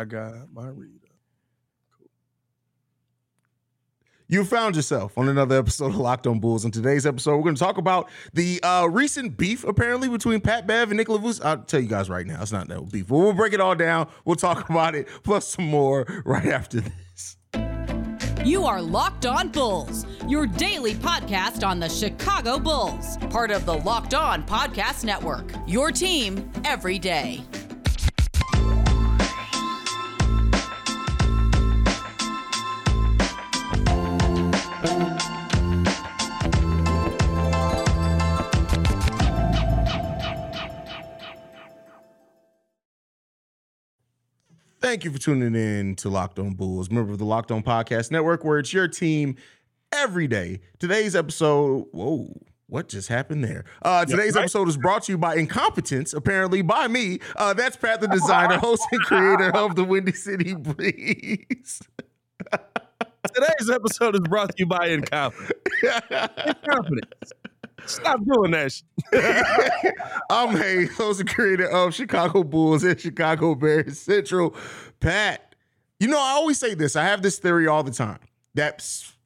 I got my read You found yourself on another episode of Locked On Bulls. In today's episode, we're going to talk about the uh, recent beef apparently between Pat Bev and Nick Lavus. I'll tell you guys right now, it's not that beef, but we'll break it all down. We'll talk about it plus some more right after this. You are Locked On Bulls, your daily podcast on the Chicago Bulls, part of the Locked On Podcast Network. Your team every day. Thank you for tuning in to Locked On Bulls, member of the Locked On Podcast Network, where it's your team every day. Today's episode, whoa, what just happened there? Uh, today's right. episode is brought to you by Incompetence, apparently by me. Uh, that's Pat the designer, host, and creator of the Windy City Breeze. Today's episode is brought to you by Incompetence. Incompetence. Stop doing that. I'm Hayes, host and creator of Chicago Bulls and Chicago Bears Central. Pat, you know, I always say this. I have this theory all the time that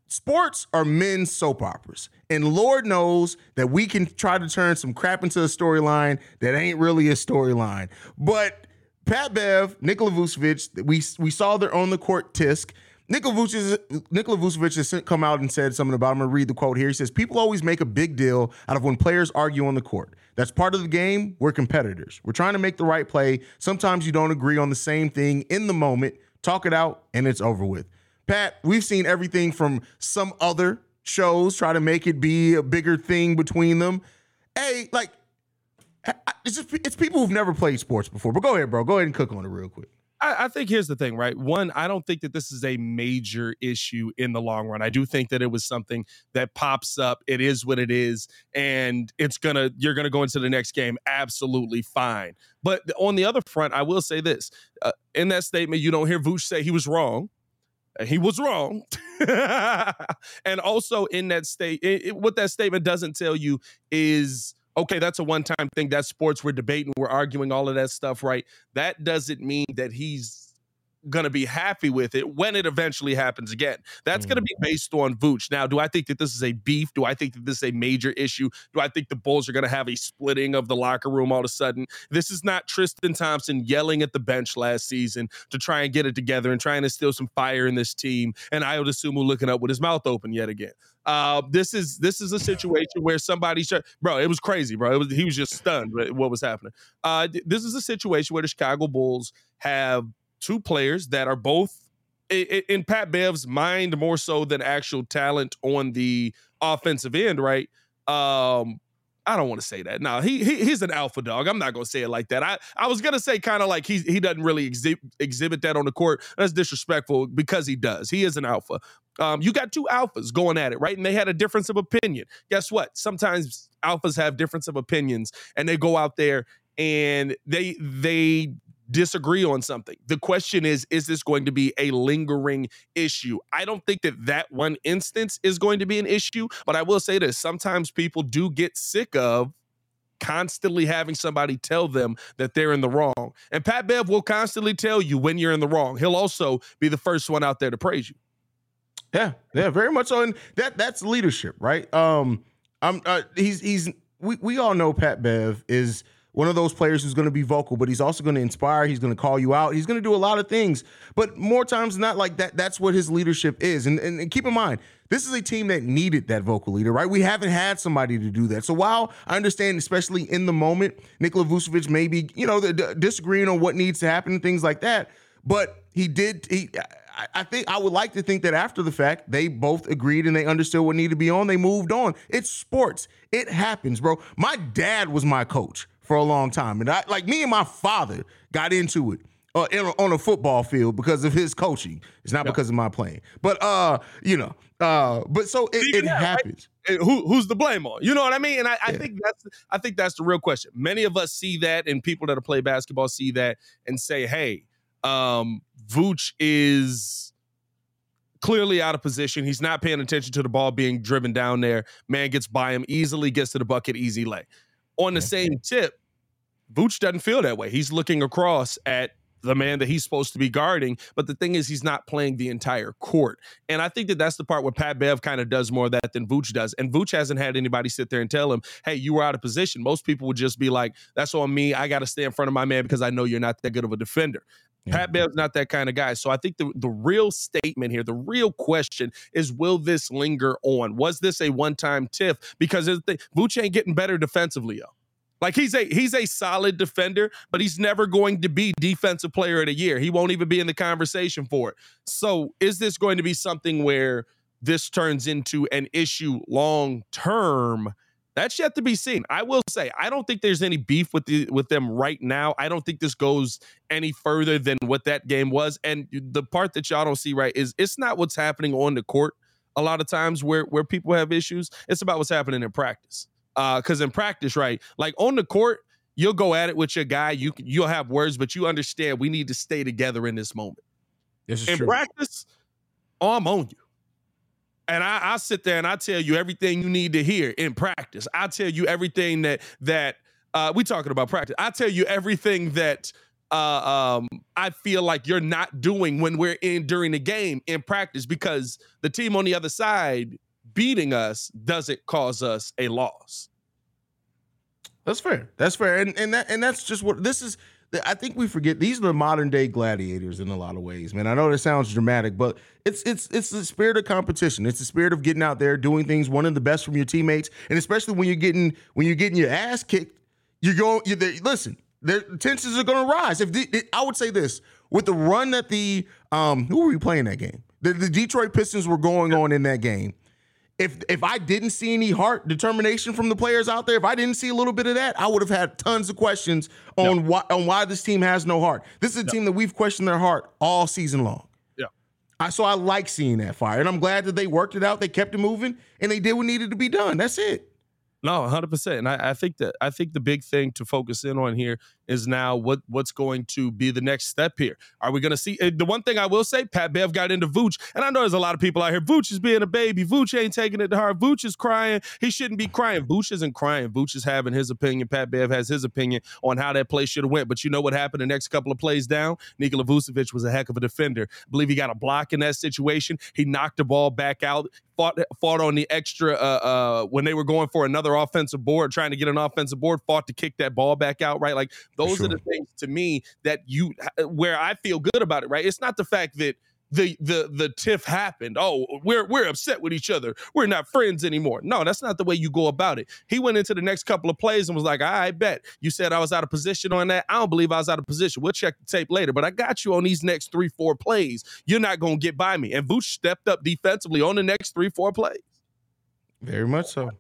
sports are men's soap operas. And Lord knows that we can try to turn some crap into a storyline that ain't really a storyline. But Pat Bev, Nikola Vucevic, we we saw their on the court tisk. Nikola Vucevic, has come out and said something about. I'm going to read the quote here. He says, "People always make a big deal out of when players argue on the court. That's part of the game. We're competitors. We're trying to make the right play. Sometimes you don't agree on the same thing in the moment. Talk it out, and it's over with." Pat, we've seen everything from some other shows try to make it be a bigger thing between them. Hey, like, it's just it's people who've never played sports before. But go ahead, bro. Go ahead and cook on it real quick. I, I, think here's the thing, right? One, I don't think that this is a major issue in the long run. I do think that it was something that pops up. It is what it is, and it's gonna you're gonna go into the next game absolutely fine. But on the other front, I will say this: uh, in that statement, you don't hear Vooch say he was wrong. He was wrong, and also in that state, it, it, what that statement doesn't tell you is okay, that's a one time thing. That's sports. We're debating, we're arguing all of that stuff, right? That doesn't mean that he's going to be happy with it when it eventually happens again. That's mm. going to be based on Vooch. Now, do I think that this is a beef? Do I think that this is a major issue? Do I think the Bulls are going to have a splitting of the locker room all of a sudden? This is not Tristan Thompson yelling at the bench last season to try and get it together and trying to steal some fire in this team. And Ayo Dosunmu looking up with his mouth open yet again. Uh, this is this is a situation where somebody, said, bro, it was crazy, bro. It was he was just stunned what was happening. Uh, this is a situation where the Chicago Bulls have two players that are both in Pat Bev's mind more so than actual talent on the offensive end, right? Um, I don't want to say that. No, he, he he's an alpha dog. I'm not gonna say it like that. I, I was gonna say kind of like he he doesn't really exhibit exhibit that on the court. That's disrespectful because he does. He is an alpha. Um, you got two alphas going at it, right? And they had a difference of opinion. Guess what? Sometimes alphas have difference of opinions, and they go out there and they they disagree on something. The question is is this going to be a lingering issue? I don't think that that one instance is going to be an issue, but I will say this, sometimes people do get sick of constantly having somebody tell them that they're in the wrong. And Pat Bev will constantly tell you when you're in the wrong. He'll also be the first one out there to praise you. Yeah, yeah, very much. And that that's leadership, right? Um, I'm uh, he's he's we we all know Pat Bev is one of those players who's going to be vocal, but he's also going to inspire. He's going to call you out. He's going to do a lot of things. But more times than not, like that, that's what his leadership is. And, and, and keep in mind, this is a team that needed that vocal leader, right? We haven't had somebody to do that. So while I understand, especially in the moment, Nikola Vucevic may be, you know, disagreeing on what needs to happen and things like that, but he did. He, I think I would like to think that after the fact, they both agreed and they understood what needed to be on. They moved on. It's sports. It happens, bro. My dad was my coach for a long time. And I like me and my father got into it. Uh, in, on a football field because of his coaching. It's not yeah. because of my playing, but uh, you know, uh, but so it, it happens. Right? Who who's the blame on? You know what I mean? And I, I think that's I think that's the real question. Many of us see that, and people that play basketball see that and say, "Hey, um, Vooch is." clearly out of position. He's not paying attention to the ball being driven down there. Man gets by him easily, gets to the bucket, easy lay. On the same tip, Vooch doesn't feel that way. He's looking across at the man that he's supposed to be guarding. But the thing is, he's not playing the entire court. And I think that that's the part where Pat Bev kind of does more of that than Vooch does. And Vooch hasn't had anybody sit there and tell him, hey, you were out of position. Most people would just be like, that's on me. I got to stay in front of my man because I know you're not that good of a defender. Pat Bev's not that kind of guy. So I think the, the real statement here, the real question is will this linger on? Was this a one time tiff? Because the, Vooch ain't getting better defensively, yo. Like he's a he's a solid defender, but he's never going to be defensive player of the year. He won't even be in the conversation for it. So is this going to be something where this turns into an issue long term? That's yet to be seen. I will say I don't think there's any beef with the with them right now. I don't think this goes any further than what that game was. And the part that y'all don't see right is it's not what's happening on the court a lot of times where where people have issues. It's about what's happening in practice. Because uh, in practice, right, like on the court, you'll go at it with your guy. You you'll have words, but you understand we need to stay together in this moment. This is in true. practice, I'm on you. And I, I sit there and I tell you everything you need to hear in practice. I tell you everything that that uh, we talking about practice. I tell you everything that uh, um, I feel like you're not doing when we're in during the game in practice because the team on the other side beating us doesn't cause us a loss. That's fair. That's fair. And and that and that's just what this is. I think we forget these are the modern day gladiators in a lot of ways, man. I know that sounds dramatic, but it's it's it's the spirit of competition. It's the spirit of getting out there, doing things, wanting the best from your teammates, and especially when you're getting when you're getting your ass kicked, you're going. You're there, listen, the tensions are going to rise. If the, I would say this with the run that the um who were we playing that game? The, the Detroit Pistons were going on in that game if if I didn't see any heart determination from the players out there, if I didn't see a little bit of that, I would have had tons of questions on why on why this team has no heart. This is a team that we've questioned their heart all season long. Yeah. I so I like seeing that fire, and I'm glad that they worked it out. They kept it moving, and they did what needed to be done. That's it. No, hundred percent. And I, I, think that I think the big thing to focus in on here is now what what's going to be the next step here. Are we going to see eh, the one thing I will say? Pat Bev got into Vooch, and I know there's a lot of people out here. Vooch is being a baby. Vooch ain't taking it to heart. Vooch is crying. He shouldn't be crying. Vooch isn't crying. Vooch is having his opinion. Pat Bev has his opinion on how that play should have went. But you know what happened the next couple of plays down? Nikola Vucevic was a heck of a defender. I believe he got a block in that situation. He knocked the ball back out fought fought on the extra uh, uh, when they were going for another offensive board, trying to get an offensive board, fought to kick that ball back out, right? Like those sure. are the things to me that you uh, where I feel good about it, right? It's not the fact that the the the tiff happened. Oh, we're we're upset with each other. We're not friends anymore. No, that's not the way you go about it. He went into the next couple of plays and was like, I bet you said I was out of position on that. I don't believe I was out of position. We'll check the tape later, but I got you on these next three, four plays. You're not gonna get by me. And Vooch stepped up defensively on the next three, four plays. Very much so.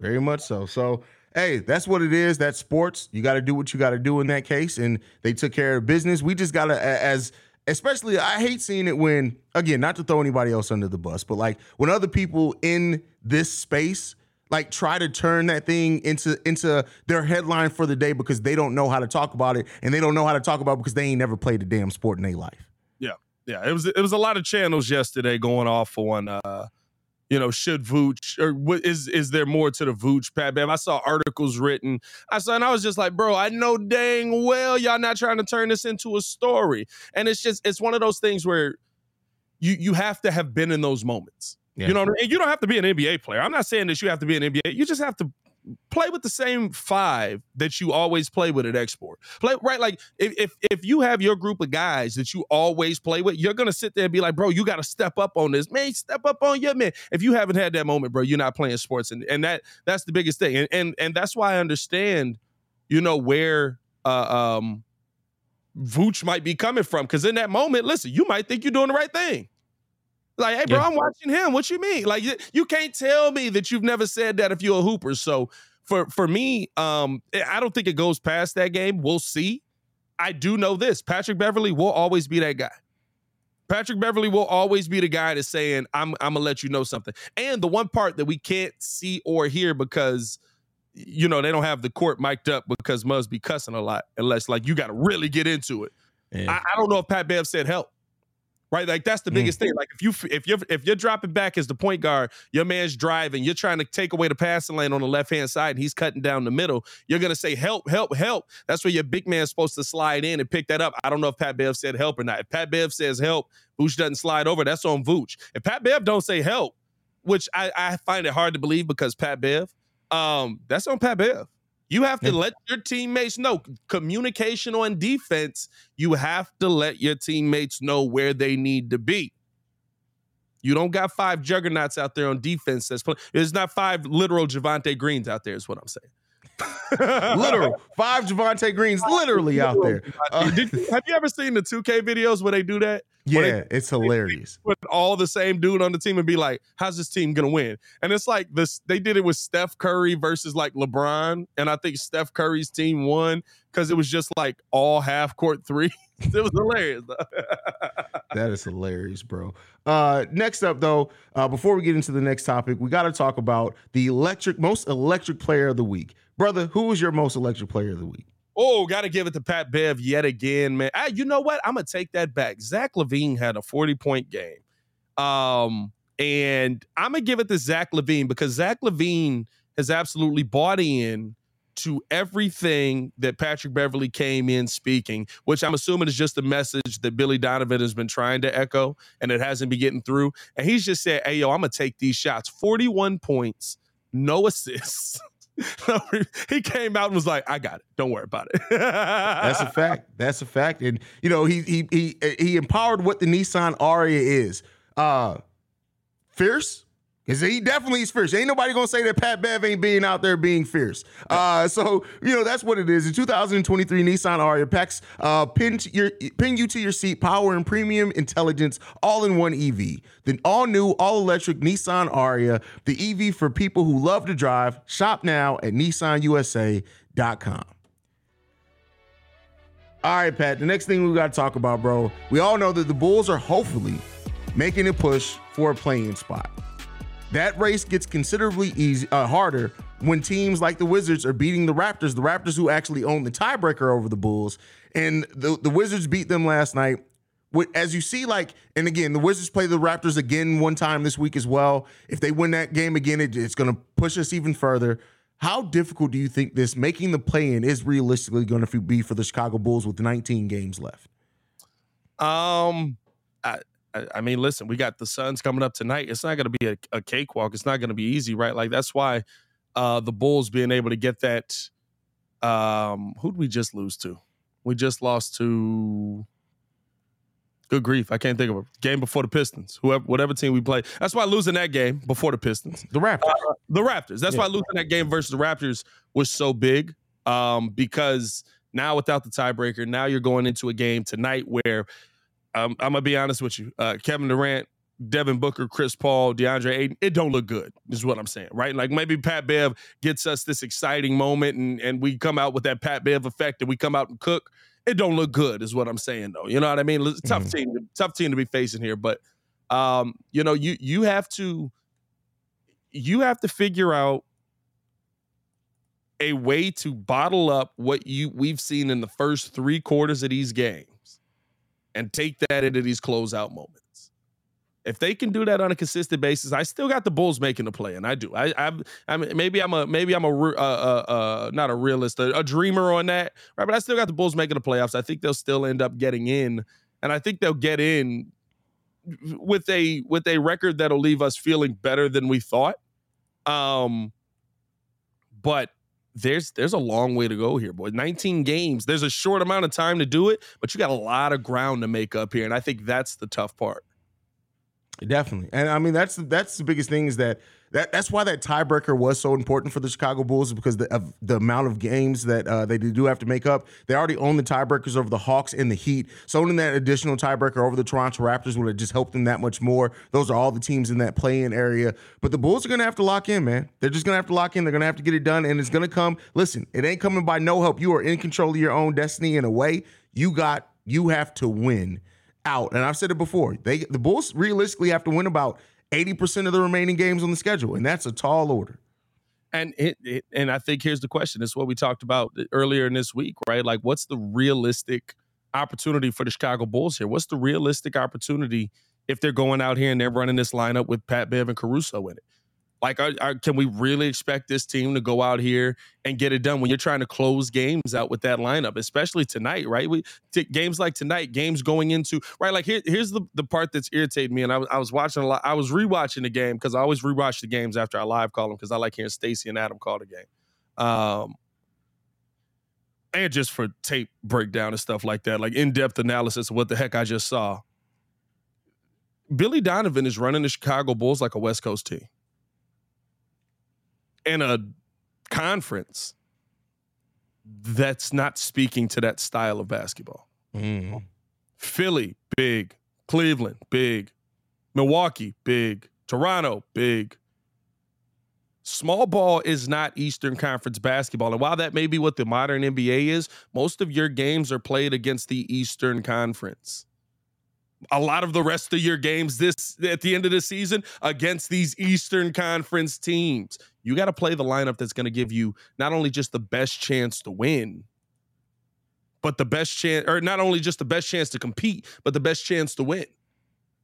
Very much so. So hey, that's what it is. That's sports. You got to do what you got to do in that case. And they took care of business. We just got to, as especially I hate seeing it when again, not to throw anybody else under the bus, but like when other people in this space like try to turn that thing into into their headline for the day because they don't know how to talk about it and they don't know how to talk about it because they ain't never played a damn sport in their life. Yeah. Yeah, it was it was a lot of channels yesterday going off on uh you know, should Vooch or what is is there more to the Vooch Pat Bev? I saw articles written. I saw and I was just like, bro, I know dang well y'all not trying to turn this into a story. And it's just it's one of those things where you you have to have been in those moments. Yeah. You know, and you don't have to be an NBA player. I'm not saying that you have to be an NBA. You just have to play with the same five that you always play with at export. Play right, like if if if you have your group of guys that you always play with, you're gonna sit there and be like, bro, you got to step up on this, man. Step up on your man. If you haven't had that moment, bro, you're not playing sports, and and that that's the biggest thing, and and and that's why I understand, you know, where uh, um. Vooch might be coming from because in that moment, listen, you might think you're doing the right thing. Like, hey, bro, yeah. I'm watching him. What you mean? Like, you can't tell me that you've never said that if you're a hooper. So for for me, um, eh, I don't think it goes past that game. We'll see. I do know this: Patrick Beverley will always be that guy. Patrick Beverley will always be the guy that's saying, "I'm I'm gonna let you know something." And the one part that we can't see or hear because you know they don't have the court mic'd up because Muzz be cussing a lot, unless like you got to really get into it. Yeah. I, I, don't know if Pat Bev said help. Right? Like that's the Mm. biggest thing. Like if you if you're if you're dropping back as the point guard, your man's driving, you're trying to take away the passing lane on the left hand side, and he's cutting down the middle. You're gonna say help, help, help. That's where your big man's supposed to slide in and pick that up. I don't know if Pat Bev said help or not. If Pat Bev says help, Vooch doesn't slide over. That's on Vooch. If Pat Bev don't say help, which I, I find it hard to believe because Pat Bev, um, that's on Pat Bev. You have to Yeah. let your teammates know communication on defense. You have to let your teammates know where they need to be. You don't got five juggernauts out there on defense that's playing. There's not five literal Javonte Greens out there, is what I'm saying. Literal five Javonte Greens, literally out there. Uh, Did you- have you ever seen the 2K videos where they do that? Where they yeah, it's hilarious. put all the same dude on the team and be like, "How's this team gonna win?" And it's like this. They did it with Steph Curry versus like LeBron, and I think Steph Curry's team won because it was just like all half court three. it was hilarious. That is hilarious, bro. Uh, next up, though, uh, before we get into the next topic, we got to talk about the electric, most electric player of the week. Brother, who was your most electric player of the week? oh, got to give it to Pat Bev yet again, man. Ah, you know what? I'm gonna take that back. Zach LaVine had a 40 point game, um, and I'm gonna give it to Zach LaVine because Zach LaVine has absolutely bought in to everything that Patrick Beverley came in speaking, which I'm assuming is just a message that Billy Donovan has been trying to echo and it hasn't been getting through. And he's just said, Hey, yo, I'm gonna take these shots. 41 points, no assists. he came out and was like, I got it. Don't worry about it. That's a fact. That's a fact. And you know, he he he he empowered what the Nissan Ariya is. Uh fierce. Cause he definitely is fierce. Ain't nobody gonna say that Pat Bev ain't being out there being fierce. Uh, so you know that's what it is. In 2023, Nissan Ariya packs uh, pin to your pin you to your seat, power and premium intelligence, all in one EV. The all new, all electric Nissan Ariya, the EV for people who love to drive. Shop now at NissanUSA.com. All right, Pat. The next thing we got to talk about, bro. We all know that the Bulls are hopefully making a push for a playing spot. That race gets considerably easy, uh, harder when teams like the Wizards are beating the Raptors. The Raptors, who actually own the tiebreaker over the Bulls, and the the Wizards beat them last night. As you see, like, and again, the Wizards play the Raptors again one time this week as well. If they win that game again, it, it's going to push us even further. How difficult do you think this making the play in is realistically going to be for the Chicago Bulls with 19 games left? Um, I, I, I mean, listen, we got the Suns coming up tonight. It's not going to be a, a cakewalk. It's not going to be easy, right? Like that's why uh the Bulls being able to get that. Um, who'd we just lose to? We just lost to. Good grief, I can't think of a game before the Pistons. Whoever, whatever team we play. That's why losing that game before the Pistons The Raptors. the Raptors. That's Yeah. why losing that game versus the Raptors was so big. Um, because now without the tiebreaker, now you're going into a game tonight where um, I'm gonna be honest with you, uh, Kevin Durant, Devin Booker, Chris Paul, DeAndre Ayton, it don't look good. Is what I'm saying, right? Like maybe Pat Bev gets us this exciting moment, and and we come out with that Pat Bev effect, and we come out and cook. It don't look good, is what I'm saying, though. You know what I mean? Tough Mhm. team, tough team to be facing here, but um, you know, you you have to you have to figure out a way to bottle up what you we've seen in the first three quarters of these games and take that into these closeout moments. If they can do that on a consistent basis, I still got the Bulls making the play, and I do. I, I, I mean, maybe I'm a maybe I'm a uh, uh, uh, not a realist, a, a dreamer on that, right? But I still got the Bulls making the playoffs. I think they'll still end up getting in, and I think they'll get in with a with a record that'll leave us feeling better than we thought. Um, but there's there's a long way to go here, boy. 19 games. There's a short amount of time to do it, but you got a lot of ground to make up here, and I think that's the tough part. Definitely, and I mean that's that's the biggest thing is that that that's why that tiebreaker was so important for the Chicago Bulls because the, of the amount of games that uh, they do have to make up. They already own the tiebreakers over the Hawks and the Heat, so owning that additional tiebreaker over the Toronto Raptors would have just helped them that much more. Those are all the teams in that play-in area, but the Bulls are going to have to lock in, man. They're just going to have to lock in. They're going to have to get it done, and it's going to come. Listen, it ain't coming by no help. You are in control of your own destiny in a way. You got you have to win out. And I've said it before. They the Bulls realistically have to win about 80% of the remaining games on the schedule, and that's a tall order. And it, it and I think here's the question. It's what we talked about earlier in this week, right? Like, what's the realistic opportunity for the Chicago Bulls here? What's the realistic opportunity if they're going out here and they're running this lineup with Pat Bev and Caruso in it? Like, are, are, can we really expect this team to go out here and get it done when you're trying to close games out with that lineup, especially tonight, right? We t- games like tonight, games going into right. Like here, here's the the part that's irritated me, and I was I was watching a lot. I was rewatching the game because I always rewatch the games after I live call them because I like hearing Stacey and Adam call the game. Um, and just for tape breakdown and stuff like that, like in depth analysis of what the heck I just saw. Billy Donovan is running the Chicago Bulls like a West Coast team in a conference that's not speaking to that style of basketball. Mm. Philly, big. Cleveland, big. Milwaukee, big. Toronto, big. Small ball is not Eastern Conference basketball. And while that may be what the modern NBA is, most of your games are played against the Eastern Conference. A lot of the rest of your games this at the end of the season against these Eastern Conference teams. You got to play the lineup that's going to give you not only just the best chance to win, but the best chance, or not only just the best chance to compete, but the best chance to win.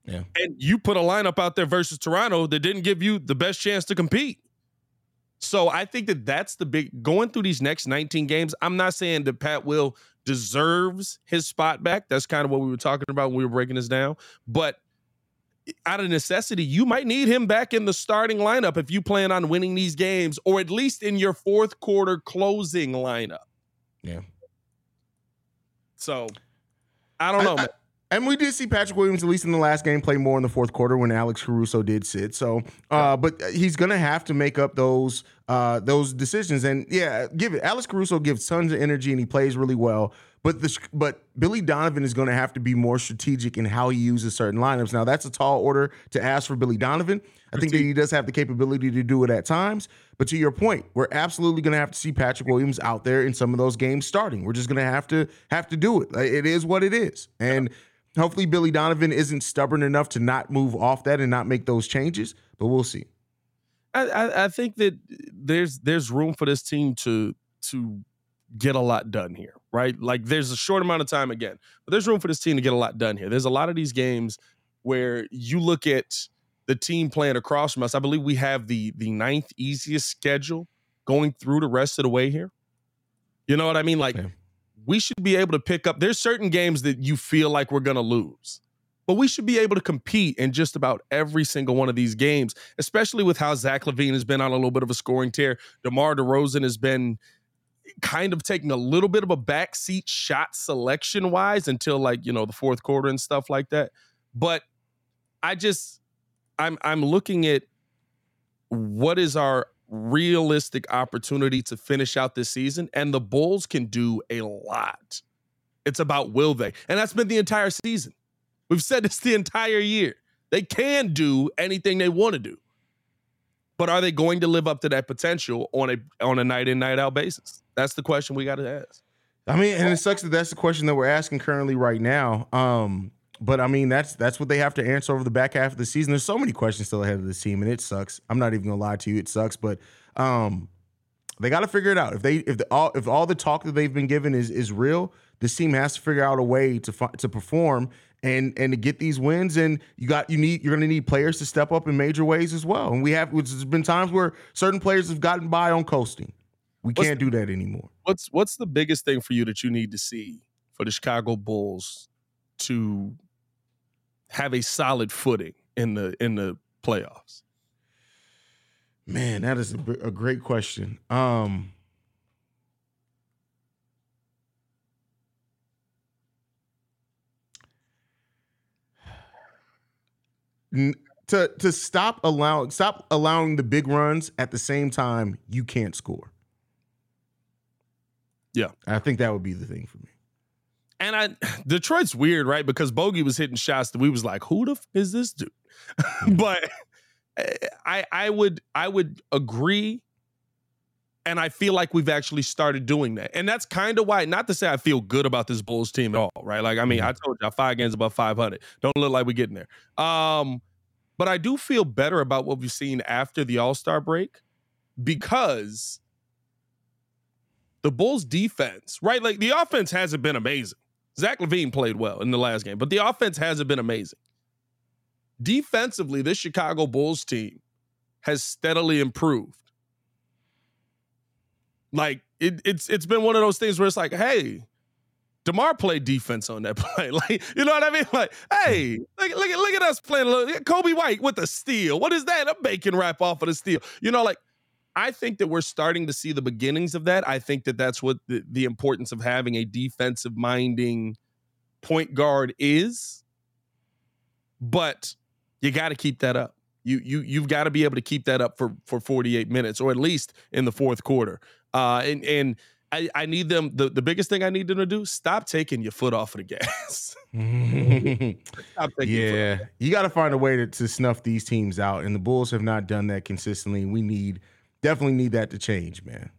Yeah. And you put a lineup out there versus Toronto that didn't give you the best chance to compete. So I think that that's the big going through these next 19 games. I'm not saying that Pat Will deserves his spot back. That's kind of what we were talking about when we were breaking this down. But out of necessity, you might need him back in the starting lineup if you plan on winning these games, or at least in your fourth quarter closing lineup. Yeah. So I don't know. I, I, and we did see Patrick Williams, at least in the last game, play more in the fourth quarter when Alex Caruso did sit. So, uh, but he's gonna have to make up those uh, those decisions. And yeah, give it. Alex Caruso gives tons of energy and he plays really well. But the but Billy Donovan is going to have to be more strategic in how he uses certain lineups. Now that's a tall order to ask for Billy Donovan. I think that he does have the capability to do it at times. But to your point, we're absolutely going to have to see Patrick Williams out there in some of those games starting. We're just going to have to have to do it. It is what it is, and. Yeah Hopefully, Billy Donovan isn't stubborn enough to not move off that and not make those changes, but we'll see. I, I, I think that there's there's room for this team to to get a lot done here, right? Like there's a short amount of time again, but there's room for this team to get a lot done here. There's a lot of these games where you look at the team playing across from us. I believe we have the the ninth easiest schedule going through the rest of the way here. You know what I mean? Like yeah we should be able to pick up. There's certain games that you feel like we're going to lose, but we should be able to compete in just about every single one of these games, especially with how Zach LaVine has been on a little bit of a scoring tear. DeMar DeRozan has been kind of taking a little bit of a backseat shot selection wise until like, you know, the fourth quarter and stuff like that. But I just, I'm, I'm looking at what is our realistic opportunity to finish out this season, and the Bulls can do a lot. It's about will they? And that's been the entire season. We've said this the entire year. They can do anything they want to do. But are they going to live up to that potential on a on a night in night out basis? That's the question we got to ask. I mean, and it sucks that that's the question that we're asking currently right now. Um, but I mean, that's that's what they have to answer over the back half of the season. There's so many questions still ahead of this team, and it sucks. I'm not even gonna lie to you, it sucks. But um, they got to figure it out. If they if the, all if all the talk that they've been given is is real, this team has to figure out a way to to perform and and to get these wins. And you got you need you're gonna need players to step up in major ways as well. And we have there's been times where certain players have gotten by on coasting. We what's can't the, do that anymore. What's what's the biggest thing for you that you need to see for the Chicago Bulls to have a solid footing in the in the playoffs? Man, that is a, a great question. Um to to stop allowing stop allowing the big runs at the same time you can't score. Yeah. I think that would be the thing for me and I Detroit's weird, right? Because Bogey was hitting shots that we was like, who the f- is this dude? but eh, I I would I would agree. And I feel like we've actually started doing that. And that's kind of why, not to say I feel good about this Bulls team at all, right? Like, I mean, I told you five games above 500. Don't look like we're getting there. Um, but I do feel better about what we've seen after the All Star break because the Bulls defense, right? Like the offense hasn't been amazing. Zach LaVine played well in the last game, but the offense hasn't been amazing. Defensively, this Chicago Bulls team has steadily improved. Like it, it's it's been one of those things where it's like, hey, Demar played defense on that play. Like, you know what I mean? Like, hey, look, look, at, look at us playing a little Coby White with the steal. What is that? A bacon wrap off of the steal. You know, like I think that we're starting to see the beginnings of that. I think that that's what the, the importance of having a defensive minding point guard is. But you got to keep that up. You you you've got to be able to keep that up for for 48 minutes or at least in the fourth quarter. Uh and and I, I need them the, the biggest thing I need them to do, stop taking your foot off of the gas. yeah. You got to find a way to, to snuff these teams out. And the Bulls have not done that consistently. We need definitely need that to change, man.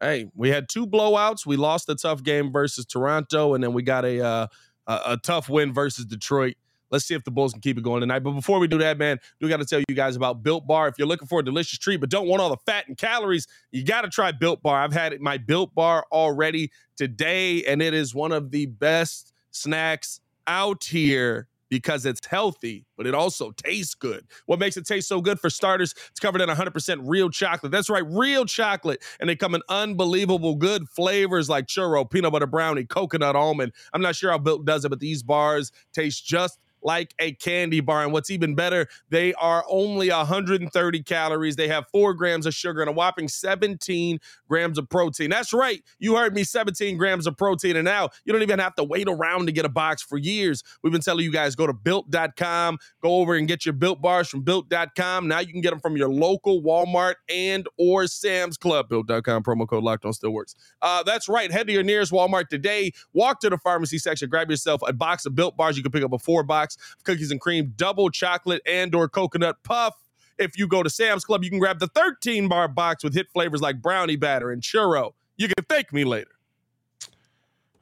Hey, we had two blowouts. We lost a tough game versus Toronto, and then we got a uh, a, a tough win versus Detroit. Let's see if the Bulls can keep it going tonight. But before we do that, man, we got to tell you guys about Built Bar. If you're looking for a delicious treat but don't want all the fat and calories, you got to try Built Bar. I've had my Built Bar already today, and it is one of the best snacks out here because it's healthy, but it also tastes good. What makes it taste so good? For starters, it's covered in 100% real chocolate. That's right, real chocolate. And they come in unbelievable good flavors like churro, peanut butter brownie, coconut almond. I'm not sure how Built does it, but these bars taste just like a candy bar. And what's even better, they are only 130 calories. They have four grams of sugar and a whopping 17 grams of protein. That's right. You heard me 17 grams of protein. And now you don't even have to wait around to get a box for years. We've been telling you guys go to built.com, go over and get your built bars from built.com. Now you can get them from your local Walmart and or Sam's Club. Built.com promo code locked on still works. Uh, that's right. Head to your nearest Walmart today. Walk to the pharmacy section, grab yourself a box of built bars. You can pick up a four box box of cookies and cream, double chocolate and or coconut puff. If you go to Sam's Club, you can grab the 13 bar box with hit flavors like brownie batter and churro. You can thank me later.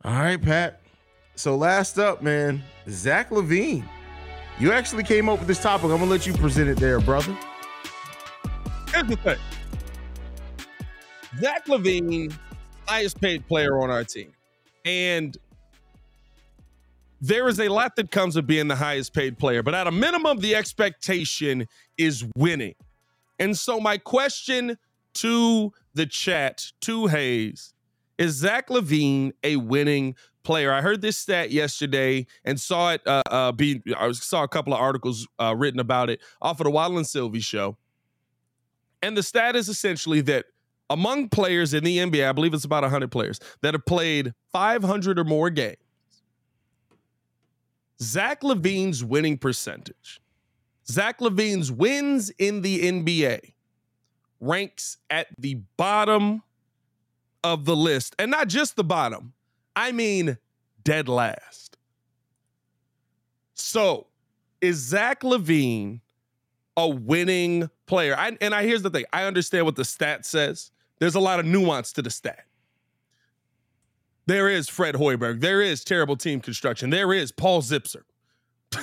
All right, Pat. So last up, man, Zach LaVine. You actually came up with this topic. I'm gonna let you present it there, brother. Here's the thing. Zach LaVine, highest paid player on our team. And there is a lot that comes with being the highest paid player, but at a minimum, the expectation is winning. And so, my question to the chat, to Hayes, is Zach LaVine a winning player? I heard this stat yesterday and saw it uh, uh. I saw a couple of articles uh, written about it off of the Waddle and Silvy show, and the stat is essentially that among players in the NBA, I believe it's about 100 players that have played 500 or more games Zach LaVine's winning percentage, Zach LaVine's wins in the NBA ranks at the bottom of the list. And not just the bottom, I mean dead last. So, is Zach LaVine a winning player? I, and I here's the thing I understand what the stat says, there's a lot of nuance to the stat. There is Fred Hoiberg. There is terrible team construction. There is Paul Zipser.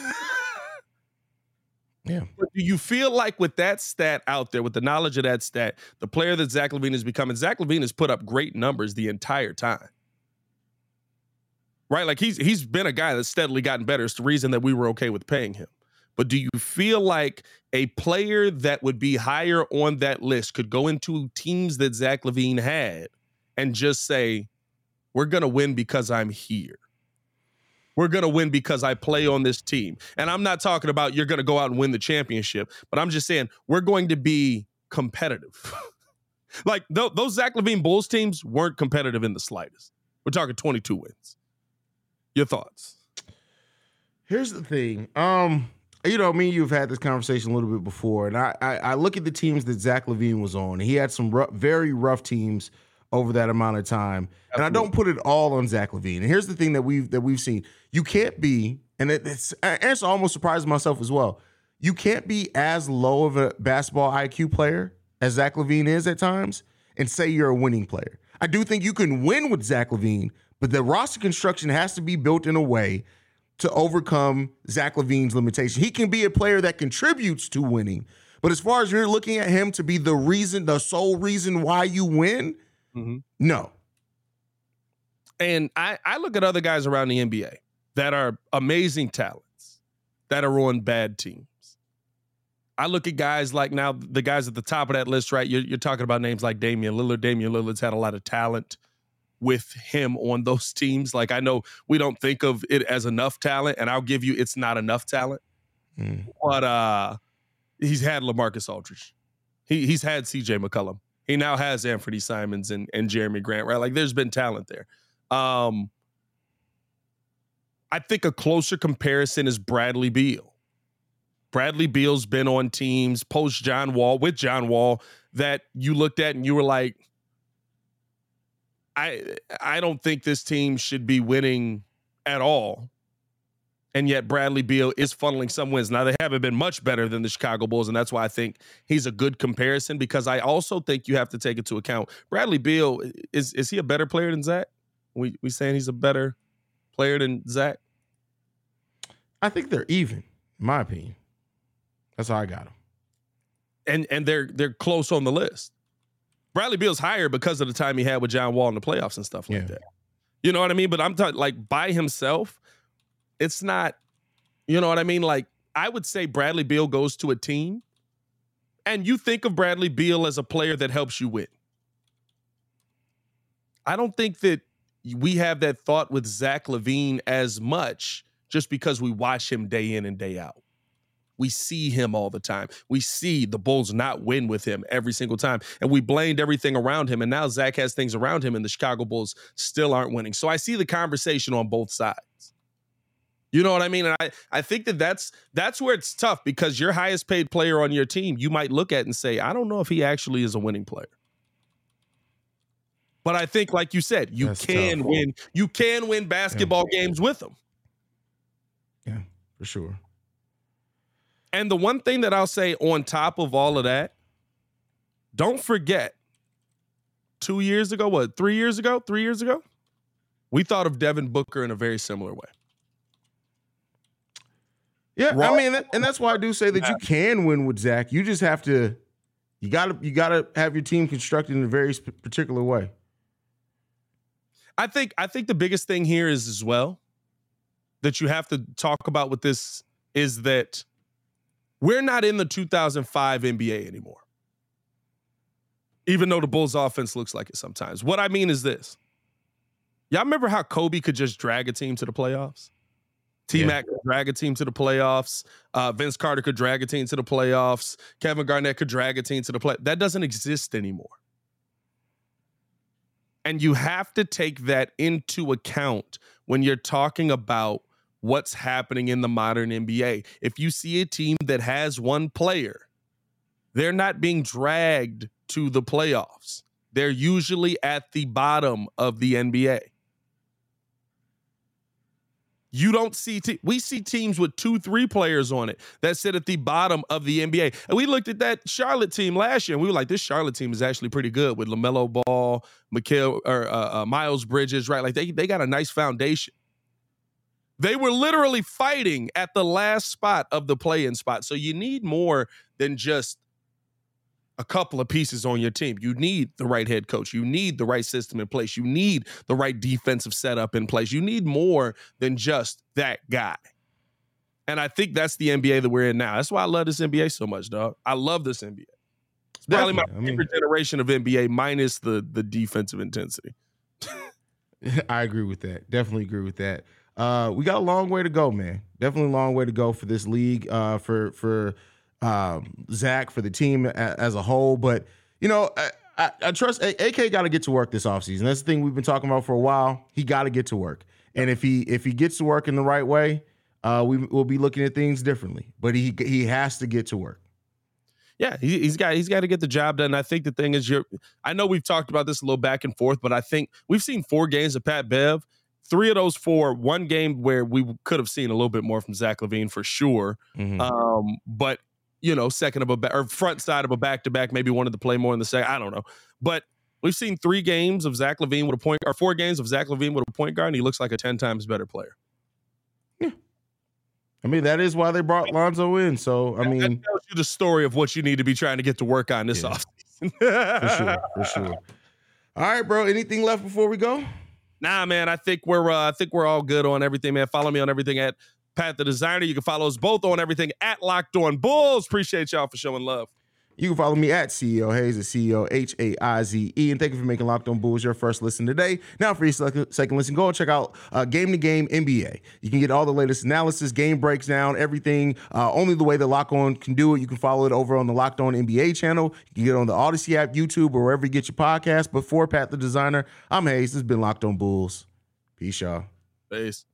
yeah. But do you feel like with that stat out there, with the knowledge of that stat, the player that Zach LaVine is becoming, Zach LaVine has put up great numbers the entire time. Right? Like he's he's been a guy that's steadily gotten better. It's the reason that we were okay with paying him. But do you feel like a player that would be higher on that list could go into teams that Zach LaVine had and just say, we're going to win because I'm here. We're going to win because I play on this team. And I'm not talking about you're going to go out and win the championship, but I'm just saying we're going to be competitive. like th- those Zach LaVine Bulls teams weren't competitive in the slightest. We're talking 22 wins. Your thoughts? Here's the thing. Um, you know, me and you've had this conversation a little bit before, and I, I, I look at the teams that Zach LaVine was on. He had some rough, very rough teams over that amount of time. Absolutely. And I don't put it all on Zach LaVine. And here's the thing that we've that we've seen: you can't be, and it, it's and it's almost surprised myself as well. You can't be as low of a basketball IQ player as Zach LaVine is at times, and say you're a winning player. I do think you can win with Zach LaVine, but the roster construction has to be built in a way to overcome Zach LaVine's limitation. He can be a player that contributes to winning, but as far as you're looking at him to be the reason, the sole reason why you win, Mm-hmm. No. And I, I look at other guys around the NBA that are amazing talents that are on bad teams. I look at guys like now the guys at the top of that list, right? You're, you're talking about names like Damian Lillard. Damian Lillard's had a lot of talent with him on those teams. Like I know we don't think of it as enough talent, and I'll give you it's not enough talent. Mm. But uh he's had LaMarcus Aldridge. He he's had CJ McCollum. He now has Anthony Simons and, and Jerami Grant, right? Like there's been talent there. Um I think a closer comparison is Bradley Beal. Bradley Beal's been on teams post John Wall with John Wall that you looked at and you were like, I I don't think this team should be winning at all. And yet Bradley Beal is funneling some wins. Now they haven't been much better than the Chicago Bulls, and that's why I think he's a good comparison. Because I also think you have to take into account Bradley Beal is is he a better player than Zach? We we saying he's a better player than Zach? I think they're even, in my opinion. That's how I got them. And and they're they're close on the list. Bradley Beal's higher because of the time he had with John Wall in the playoffs and stuff like yeah. that. You know what I mean? But I'm talking like by himself, it's not, you know what I mean? Like I would say Bradley Beal goes to a team and you think of Bradley Beal as a player that helps you win. I don't think that we have that thought with Zach LaVine as much just because we watch him day in and day out. We see him all the time. We see the Bulls not win with him every single time. And we blamed everything around him. And now Zach has things around him, and the Chicago Bulls still aren't winning. So I see the conversation on both sides. You know what I mean? And I, I think that that's that's where it's tough because your highest paid player on your team, you might look at and say, I don't know if he actually is a winning player. But I think, like you said, you that's can tough. win. You can win basketball yeah. games with them. Yeah, for sure. And the one thing that I'll say on top of all of that, don't forget, two years ago, what, three years ago, three years ago, we thought of Devin Booker in a very similar way. Yeah, Raw. I mean, and that's why I do say that you can win with Zach. You just have to, you gotta, you gotta have your team constructed in a very particular way. I think, I think the biggest thing here is as well that you have to talk about with this is that we're not in the 2005 NBA anymore. Even though the Bulls offense looks like it sometimes. What I mean is this. Y'all remember how Kobe could just drag a team to the playoffs? T Mac yeah. could drag a team to the playoffs. Uh, Vince Carter could drag a team to the playoffs. Kevin Garnett could drag a team to the play. That doesn't exist anymore. And you have to take that into account when you're talking about what's happening in the modern NBA. If you see a team that has one player, they're not being dragged to the playoffs. They're usually at the bottom of the NBA. You don't see te- we see teams with two, three players on it that sit at the bottom of the NBA. And we looked at that Charlotte team last year, and we were like, this Charlotte team is actually pretty good with Lamelo Ball, Mikal or uh, uh, Miles Bridges, right? Like they they got a nice foundation. They were literally fighting at the last spot of the play-in spot. So you need more than just a couple of pieces on your team. You need the right head coach. You need the right system in place. You need the right defensive setup in place. You need more than just that guy. And I think that's the NBA that we're in now. That's why I love this NBA so much, dog. I love this NBA. It's probably my favorite I mean, generation of NBA minus the the defensive intensity. I agree with that. Definitely agree with that uh, we got a long way to go, man. Definitely a long way to go for this league, uh, for for um, Zach, for the team a, as a whole. But you know, I, I, I trust AK got to get to work this offseason. That's the thing we've been talking about for a while. He got to get to work, and if he if he gets to work in the right way, uh, we will be looking at things differently. But he he has to get to work. Yeah, he, has got he's got to get the job done. I think the thing is, you're. I know we've talked about this a little back and forth, but I think we've seen four games of Pat Bev three of those four, one game where we could have seen a little bit more from Zach LaVine for sure. Mm-hmm. Um, but you know, second of a ba- or front side of a back to back, maybe wanted to play more in the second. I don't know, but we've seen three games of Zach LaVine with a point, or four games of Zach LaVine with a point guard, and he looks like a ten times better player. Yeah. I mean, that is why they brought Lonzo in. So, I mean, that tells you the story of what you need to be trying to get to work on this yeah. offseason. for sure, for sure. All right, bro. Anything left before we go? Nah, man, I think we're uh, I think we're all good on everything, man. Follow me on everything at Pat the Designer. You can follow us both on everything at Locked On Bulls. Appreciate y'all for showing love. You can follow me at CEO Haize, at CEO H A I Z E. And thank you for making Locked On Bulls your first listen today. Now, for your second, second listen, go and check out uh, Game to Game NBA. You can get all the latest analysis, game breaks down, everything, uh, only the way that Lock On can do it. You can follow it over on the Locked On NBA channel. You can get on the Odyssey app, YouTube, or wherever you get your podcast. Before Pat the Designer, I'm Haize. This has been Locked On Bulls. Peace, y'all. Peace.